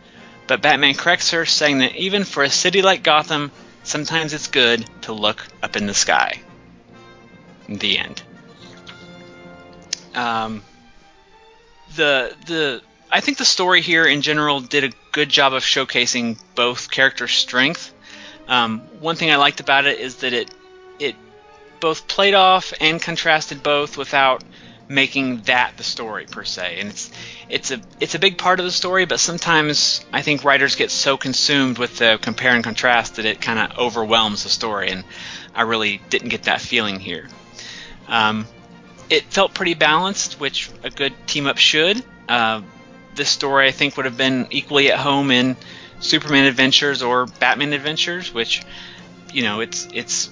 B: But Batman corrects her, saying that even for a city like Gotham, sometimes it's good to look up in the sky. The end. Um, the the I think the story here in general did a good job of showcasing both character strength. Um, one thing I liked about it is that it it both played off and contrasted both without making that the story per se. And it's it's a it's a big part of the story, but sometimes I think writers get so consumed with the compare and contrast that it kind of overwhelms the story, and I really didn't get that feeling here. Um, it felt pretty balanced, which a good team up should. Uh, this story I think would have been equally at home in Superman Adventures or Batman Adventures, which you know it's it's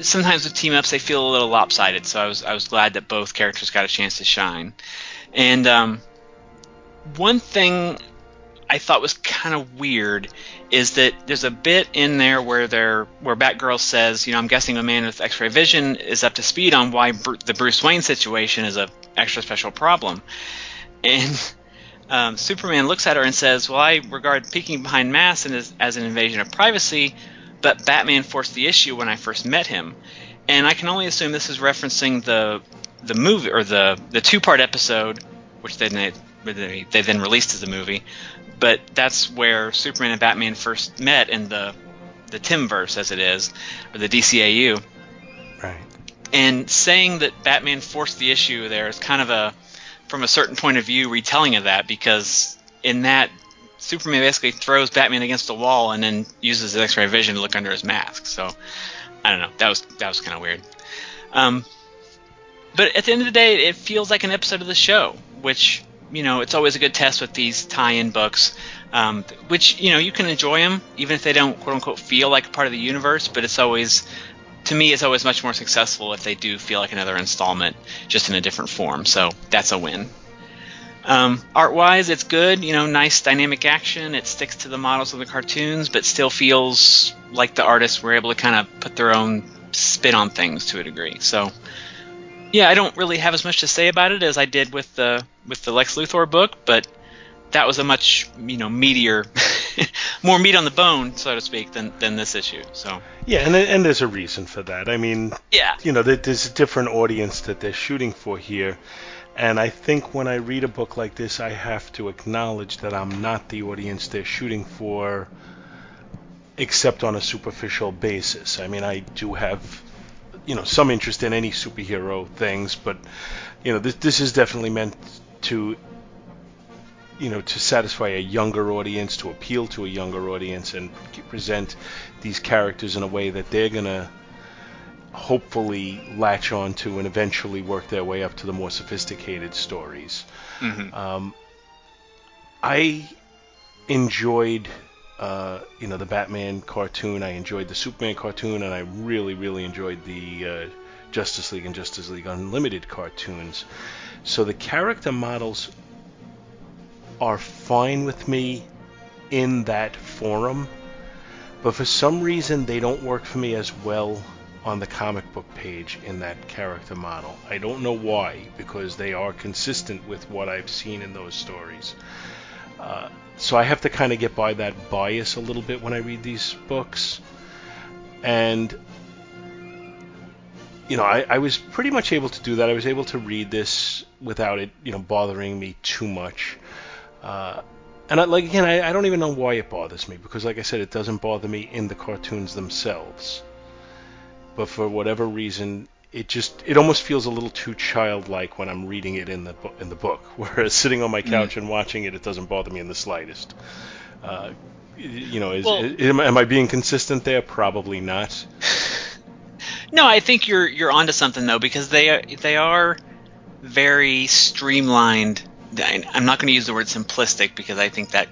B: sometimes with team ups they feel a little lopsided. So I was I was glad that both characters got a chance to shine. And um, one thing I thought was kind of weird is that there's a bit in there where there where Batgirl says, you know, I'm guessing a man with X-ray vision is up to speed on why Br- the Bruce Wayne situation is a extra special problem, and um, Superman looks at her and says, "Well, I regard peeking behind masks as, as an invasion of privacy, but Batman forced the issue when I first met him." And I can only assume this is referencing the the movie or the the two part episode, which then they, they then released as a movie. But that's where Superman and Batman first met in the the Timmverse, as it is, or the DCAU.
A: Right.
B: And saying that Batman forced the issue there is kind of a, from a certain point of view, retelling of that because in that Superman basically throws Batman against the wall and then uses his X-ray vision to look under his mask. So I don't know. That was that was kind of weird. Um, but at the end of the day, it feels like an episode of the show, which you know it's always a good test with these tie-in books, um, which you know you can enjoy them even if they don't quote unquote feel like a part of the universe. But it's always to me, it's always much more successful if they do feel like another installment, just in a different form. So that's a win. Um, art wise, it's good. You know, nice dynamic action. It sticks to the models of the cartoons, but still feels like the artists were able to kind of put their own spin on things to a degree. So, yeah, I don't really have as much to say about it as I did with the with the Lex Luthor book, but that was a much you know meatier, more meat on the bone, so to speak, than than this issue. So
A: yeah, and and there's a reason for that. I mean,
B: yeah,
A: you know, there's a different audience that they're shooting for here. And I think when I read a book like this, I have to acknowledge that I'm not the audience they're shooting for, except on a superficial basis. I mean, I do have, you know, some interest in any superhero things, but, you know, this this is definitely meant to, you know, to satisfy a younger audience, to appeal to a younger audience, and present these characters in a way that they're gonna hopefully latch on to and eventually work their way up to the more sophisticated stories.
B: Mm-hmm.
A: Um, I enjoyed, uh, you know, the Batman cartoon. I enjoyed the Superman cartoon, and I really, really enjoyed the uh, Justice League and Justice League Unlimited cartoons. So the character models are fine with me in that forum, but for some reason they don't work for me as well on the comic book page in that character model. I don't know why, because they are consistent with what I've seen in those stories. Uh, so I have to kind of get by that bias a little bit when I read these books. And, you know, I, I was pretty much able to do that. I was able to read this without it, you know, bothering me too much. Uh, and I, like again, I, I don't even know why it bothers me because, like I said, it doesn't bother me in the cartoons themselves but for whatever reason, it just it almost feels a little too childlike when I'm reading it in the bu- in the book. Whereas sitting on my mm. couch mm. and watching it, it doesn't bother me in the slightest. Uh, you know, is, well, is, am I being consistent there? Probably not.
B: no, I think you're you're onto something though because they are they are very streamlined. I'm not going to use the word simplistic because I think that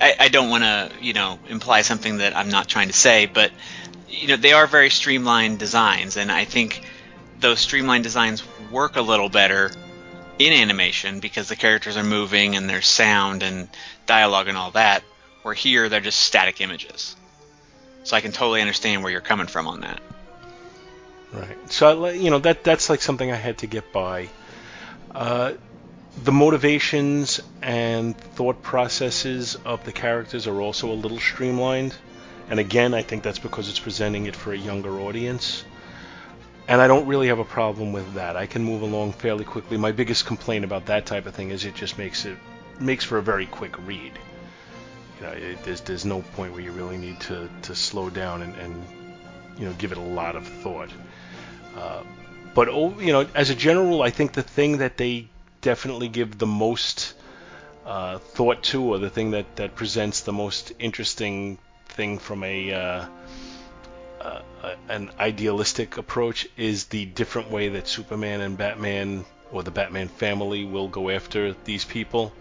B: I, I don't want to you know imply something that I'm not trying to say, but you know they are very streamlined designs, and I think those streamlined designs work a little better in animation because the characters are moving and there's sound and dialogue and all that. Where here they're just static images. So I can totally understand where you're coming from on that.
A: Right. So you know that that's like something I had to get by. Uh, the motivations and thought processes of the characters are also a little streamlined. And again, I think that's because it's presenting it for a younger audience. And I don't really have a problem with that. I can move along fairly quickly. My biggest complaint about that type of thing is it just makes it makes for a very quick read. You know, it, there's there's no point where you really need to, to slow down and, and you know give it a lot of thought. Uh, but oh, you know, as a general rule, I think the thing that they definitely give the most uh, thought to, or the thing that, that presents the most interesting thing from a uh, uh, an idealistic approach is the different way that Superman and Batman or the Batman family will go after these people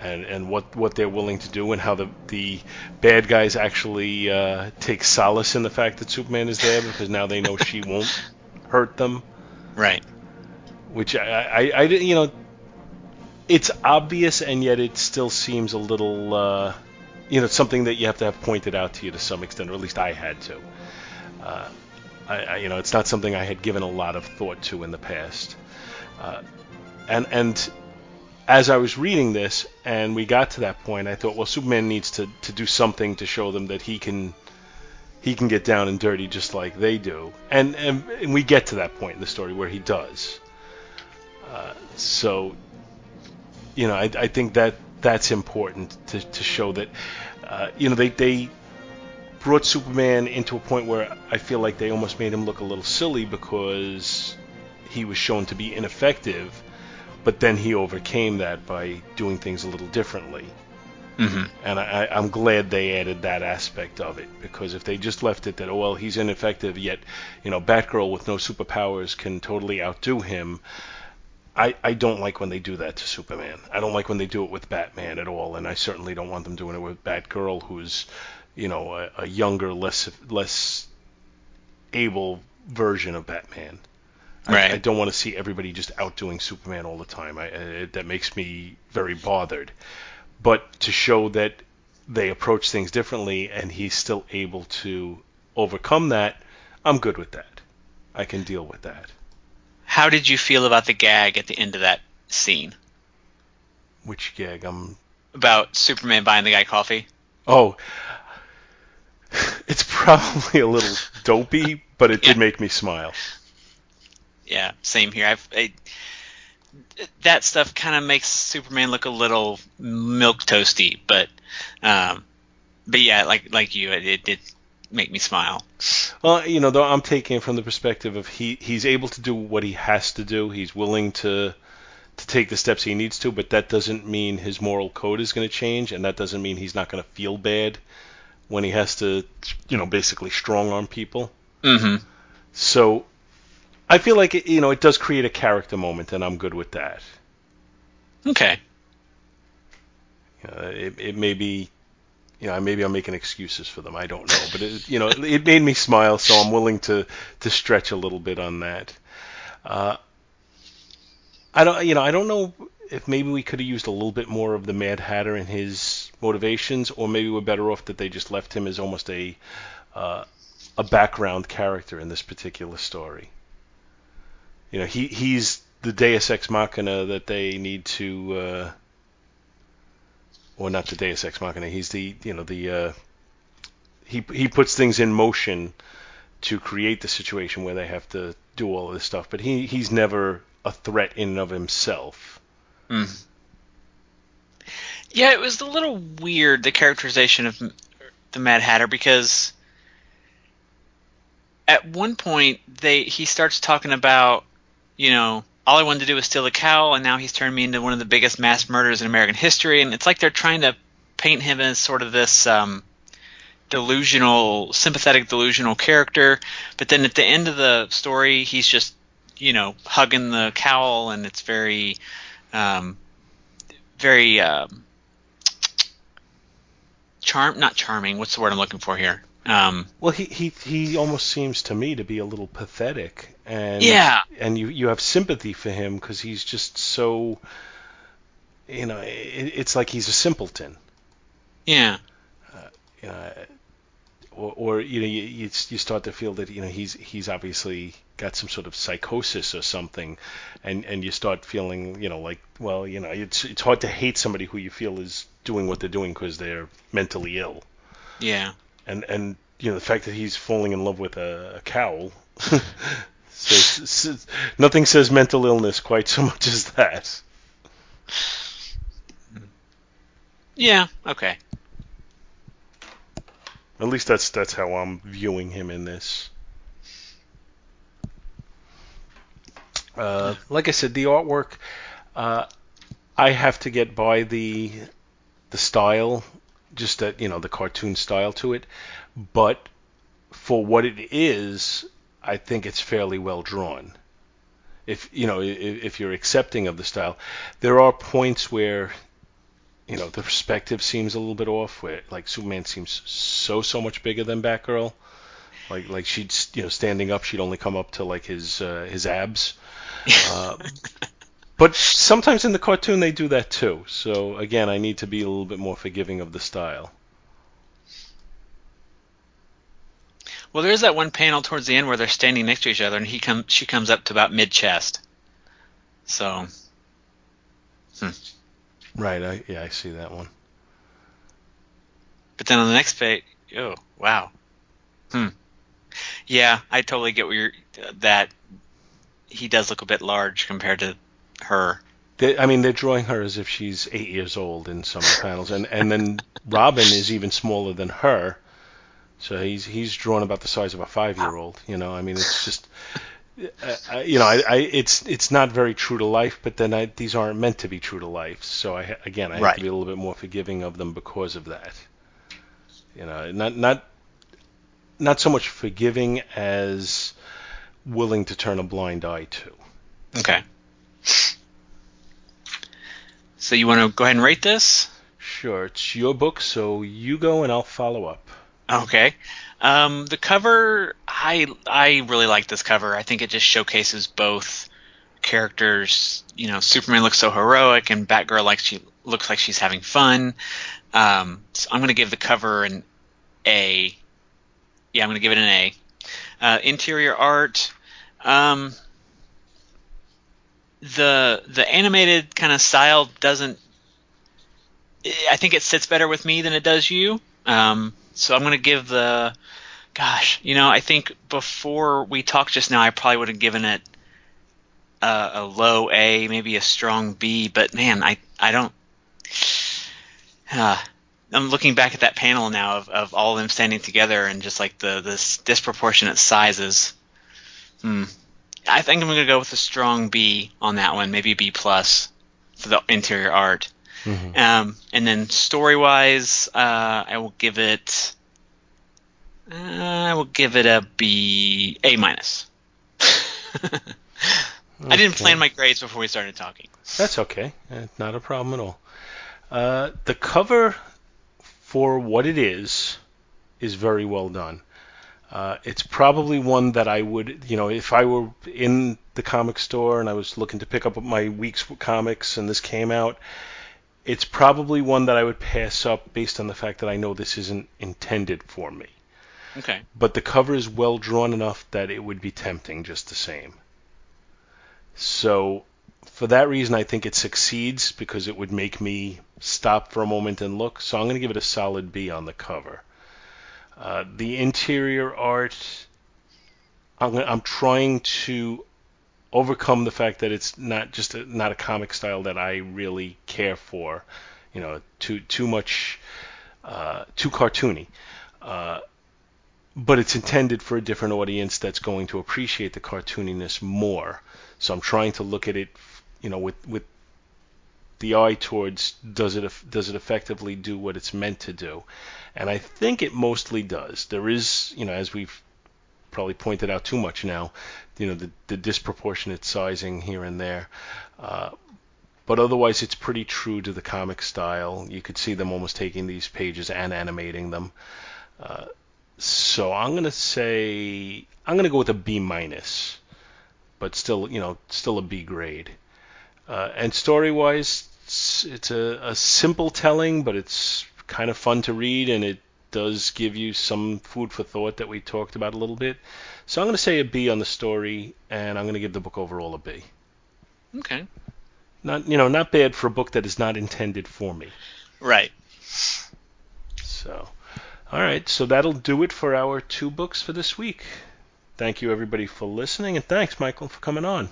A: and and what what they're willing to do and how the the bad guys actually uh, take solace in the fact that Superman is there because now they know she won't hurt them.
B: Right.
A: Which I, I, I you know it's obvious and yet it still seems a little uh, you know something that you have to have pointed out to you to some extent or at least I had to. Uh, I, I, you know it's not something I had given a lot of thought to in the past. Uh, and and as I was reading this and we got to that point, I thought, well, Superman needs to, to do something to show them that he can he can get down and dirty just like they do, and and, and we get to that point in the story where he does. Uh, so, you know, I, I think that that's important to, to show that, uh, you know, they they brought Superman into a point where I feel like they almost made him look a little silly because he was shown to be ineffective but then he overcame that by doing things a little differently.
B: Mm-hmm.
A: And I, I'm glad they added that aspect of it because if they just left it that oh well he's ineffective yet you know Batgirl with no superpowers can totally outdo him, I I don't like when they do that to Superman. I don't like when they do it with Batman at all, and I certainly don't want them doing it with Batgirl who's you know a, a younger less less able version of Batman.
B: Right.
A: I, I don't want to see everybody just outdoing Superman all the time. I, it, that makes me very bothered. But to show that they approach things differently and he's still able to overcome that, I'm good with that. I can deal with that.
B: How did you feel about the gag at the end of that scene?
A: Which gag? I'm
B: about Superman buying the guy coffee.
A: Oh, it's probably a little dopey, but it yeah. did make me smile
B: yeah, same here. I've I, that stuff kind of makes Superman look a little milk toasty, but um, but yeah, like like you, it, it did make me smile.
A: Well, you know, though I'm taking it from the perspective of he he's able to do what he has to do. He's willing to to take the steps he needs to, but that doesn't mean his moral code is going to change, and that doesn't mean he's not going to feel bad when he has to, you know, basically strong arm people.
B: Mm-hmm.
A: So I feel like it, you know it does create a character moment, and I'm good with that.
B: Okay.
A: Uh, it, it may be, you know, maybe I'm making excuses for them. I don't know, but it, you know, it, made me smile, so I'm willing to to stretch a little bit on that. Uh, I don't, you know, I don't know if maybe we could have used a little bit more of the Mad Hatter and his motivations, or maybe we're better off that they just left him as almost a uh, a background character in this particular story you know, he he's the Deus Ex Machina that they need to, uh, or not the Deus Ex Machina. He's the you know the uh, he he puts things in motion to create the situation where they have to do all of this stuff. But he he's never a threat in and of himself.
B: Mm. Yeah, it was a little weird the characterization of the Mad Hatter because at one point they he starts talking about you know, all I wanted to do was steal a cow, and now he's turned me into one of the biggest mass murderers in American history. And it's like they're trying to paint him as sort of this um, delusional, sympathetic, delusional character. But then at the end of the story, he's just, you know, hugging the cowl, and it's very, um, very um, charm, not charming. What's the word I'm looking for here? Um,
A: well, he, he he almost seems to me to be a little pathetic, and
B: yeah,
A: and you you have sympathy for him because he's just so, you know, it, it's like he's a simpleton.
B: Yeah.
A: Uh, you know, or, or you know, you, you you start to feel that you know he's he's obviously got some sort of psychosis or something, and and you start feeling you know like well you know it's it's hard to hate somebody who you feel is doing what they're doing because they're mentally ill.
B: Yeah
A: and and you know the fact that he's falling in love with a, a cowl says, says, nothing says mental illness quite so much as that.
B: Yeah. Okay.
A: At least that's that's how I'm viewing him in this. Uh, like I said, the artwork, uh, I have to get by the the style just that you know the cartoon style to it. But for what it is, I think it's fairly well drawn. If you know, if, if you're accepting of the style, there are points where you know the perspective seems a little bit off. Where like Superman seems so so much bigger than Batgirl. Like like she'd you know standing up, she'd only come up to like his uh, his abs. Uh, but sometimes in the cartoon they do that too. So again, I need to be a little bit more forgiving of the style.
B: Well, there is that one panel towards the end where they're standing next to each other, and he comes, she comes up to about mid chest. So,
A: hmm. right, I, yeah, I see that one.
B: But then on the next page, oh wow, hmm, yeah, I totally get where you're. That he does look a bit large compared to her.
A: They, I mean, they're drawing her as if she's eight years old in some of the panels, and and then Robin is even smaller than her so he's he's drawn about the size of a five year old. You know, I mean, it's just. Uh, you know, I, I, it's it's not very true to life, but then I, these aren't meant to be true to life. So I again, I have to be a little bit more forgiving of them because of that. You know, not not not so much forgiving as willing to turn a blind eye to.
B: Okay. So you want to go ahead and rate this?
A: Sure, it's your book, so you go and I'll follow up.
B: Okay. Um, the cover, I I really like this cover. I think it just showcases both characters. You know, Superman looks so heroic, and Batgirl like she looks like she's having fun. Um, so I'm going to give the cover an A. Yeah, I'm going to give it an A. Uh, interior art. Um, the the animated kind of style doesn't. I think it sits better with me than it does you. Um, so I'm to give the, gosh, you know, I think before we talked just now, I probably would have given it a, a low A, maybe a strong B. But man, I I don't. Uh, I'm looking back at that panel now of, of all of them standing together and just like the this disproportionate sizes. Hmm. I think I'm going to go with a strong B on that one, maybe B plus for the interior art. Mm-hmm. Um, and then story wise, uh, I will give it. Uh, I will give it a B, A minus. okay. I didn't plan my grades before we started talking.
A: That's okay. Uh, not a problem at all. Uh, the cover, for what it is, is very well done. Uh, it's probably one that I would, you know, if I were in the comic store and I was looking to pick up my week's comics and this came out, it's probably one that I would pass up based on the fact that I know this isn't intended for me.
B: Okay.
A: But the cover is well drawn enough that it would be tempting just the same. So, for that reason, I think it succeeds because it would make me stop for a moment and look. So, I'm going to give it a solid B on the cover. Uh, the interior art, I'm, I'm trying to overcome the fact that it's not just a, not a comic style that I really care for. You know, too too much, uh, too cartoony. Uh, but it's intended for a different audience that's going to appreciate the cartooniness more. So I'm trying to look at it, you know, with with the eye towards does it does it effectively do what it's meant to do, and I think it mostly does. There is, you know, as we've probably pointed out too much now, you know, the, the disproportionate sizing here and there. Uh, but otherwise, it's pretty true to the comic style. You could see them almost taking these pages and animating them. Uh, so I'm gonna say I'm gonna go with a B minus, but still, you know, still a B grade. Uh, and story-wise, it's, it's a, a simple telling, but it's kind of fun to read, and it does give you some food for thought that we talked about a little bit. So I'm going to say a B on the story, and I'm going to give the book overall a B.
B: Okay.
A: Not you know not bad for a book that is not intended for me.
B: Right.
A: So, all right. So that'll do it for our two books for this week. Thank you everybody for listening, and thanks Michael for coming on.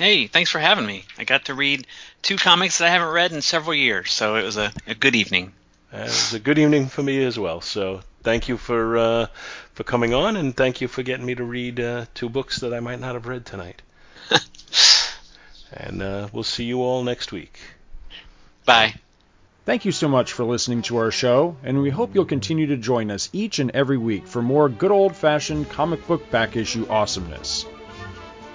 B: Hey, thanks for having me. I got to read two comics that I haven't read in several years, so it was a, a good evening.
A: Uh, it was a good evening for me as well. So thank you for uh, for coming on, and thank you for getting me to read uh, two books that I might not have read tonight. and uh, we'll see you all next week.
B: Bye.
C: Thank you so much for listening to our show, and we hope you'll continue to join us each and every week for more good old fashioned comic book back issue awesomeness.